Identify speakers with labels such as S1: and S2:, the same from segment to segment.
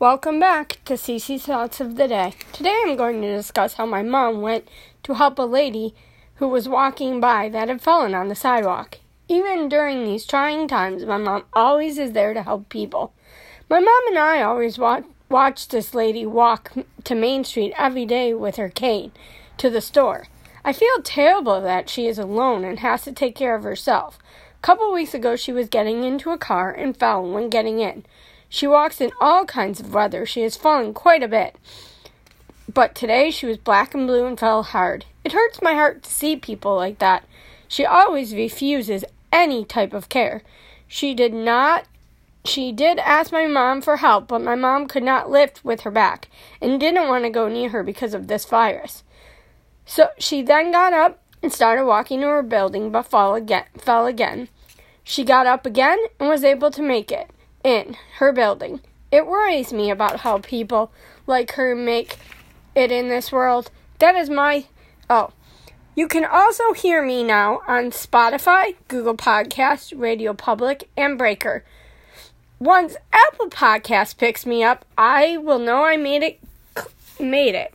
S1: Welcome back to CC's Thoughts of the Day. Today I'm going to discuss how my mom went to help a lady who was walking by that had fallen on the sidewalk. Even during these trying times, my mom always is there to help people. My mom and I always watch, watch this lady walk to Main Street every day with her cane to the store. I feel terrible that she is alone and has to take care of herself. A couple weeks ago, she was getting into a car and fell when getting in. She walks in all kinds of weather. She has fallen quite a bit. But today she was black and blue and fell hard. It hurts my heart to see people like that. She always refuses any type of care. She did not she did ask my mom for help, but my mom could not lift with her back and didn't want to go near her because of this virus. So she then got up and started walking to her building but fell again fell again. She got up again and was able to make it in her building. It worries me about how people like her make it in this world. That is my. Oh. You can also hear me now on Spotify, Google Podcasts, Radio Public, and Breaker. Once Apple Podcast picks me up, I will know I made it. Made it.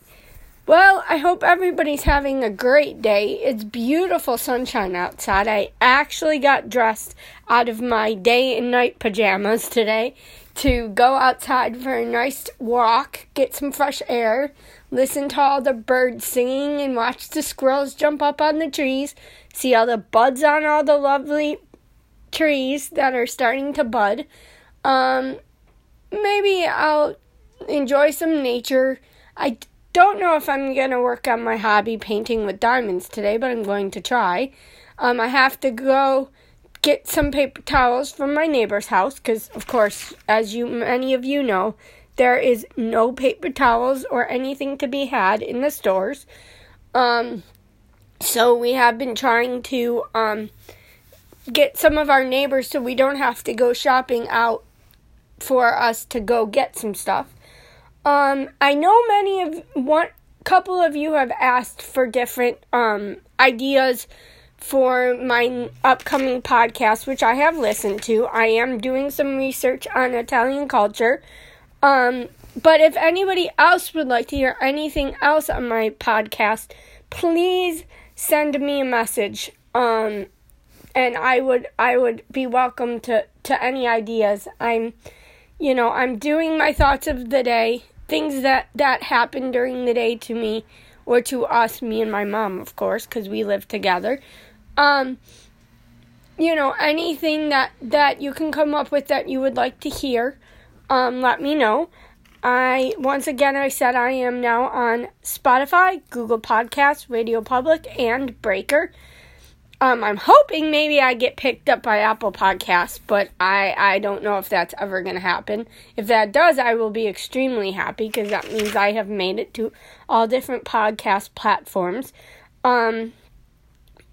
S1: Well, I hope everybody's having a great day. It's beautiful sunshine outside. I actually got dressed out of my day and night pajamas today to go outside for a nice walk, get some fresh air, listen to all the birds singing, and watch the squirrels jump up on the trees, see all the buds on all the lovely trees that are starting to bud. Um, maybe I'll enjoy some nature. I don't know if I'm going to work on my hobby painting with diamonds today, but I'm going to try. Um, I have to go get some paper towels from my neighbor's house because, of course, as you many of you know, there is no paper towels or anything to be had in the stores. Um, so we have been trying to um, get some of our neighbors so we don't have to go shopping out for us to go get some stuff. Um, I know many of one couple of you have asked for different um ideas for my upcoming podcast, which I have listened to. I am doing some research on Italian culture. Um, but if anybody else would like to hear anything else on my podcast, please send me a message. Um, and I would I would be welcome to to any ideas. I'm you know, I'm doing my thoughts of the day things that that happened during the day to me or to us, me and my mom, of course, because we live together. Um, you know, anything that that you can come up with that you would like to hear, um, let me know. I once again I said I am now on Spotify, Google Podcasts, Radio Public, and Breaker. Um, I'm hoping maybe I get picked up by Apple Podcasts, but I, I don't know if that's ever going to happen. If that does, I will be extremely happy because that means I have made it to all different podcast platforms. Um,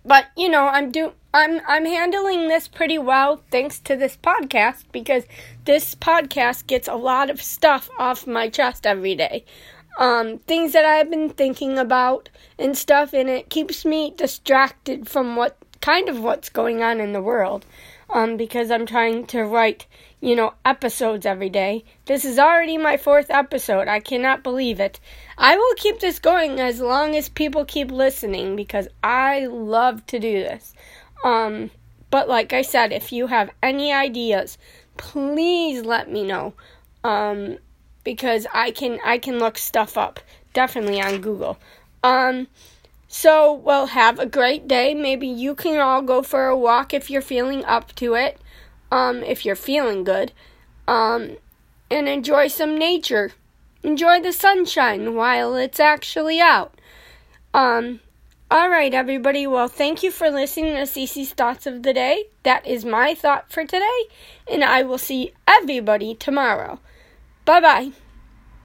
S1: but you know, I'm do I'm I'm handling this pretty well thanks to this podcast because this podcast gets a lot of stuff off my chest every day um, things that I've been thinking about and stuff, and it keeps me distracted from what kind of what's going on in the world. Um, because I'm trying to write, you know, episodes every day. This is already my fourth episode. I cannot believe it. I will keep this going as long as people keep listening because I love to do this. Um, but like I said, if you have any ideas, please let me know. Um, because I can I can look stuff up definitely on Google. Um so well have a great day. Maybe you can all go for a walk if you're feeling up to it. Um if you're feeling good. Um and enjoy some nature. Enjoy the sunshine while it's actually out. Um all right, everybody. Well, thank you for listening to Cece's Thoughts of the Day. That is my thought for today, and I will see everybody tomorrow. Bye bye.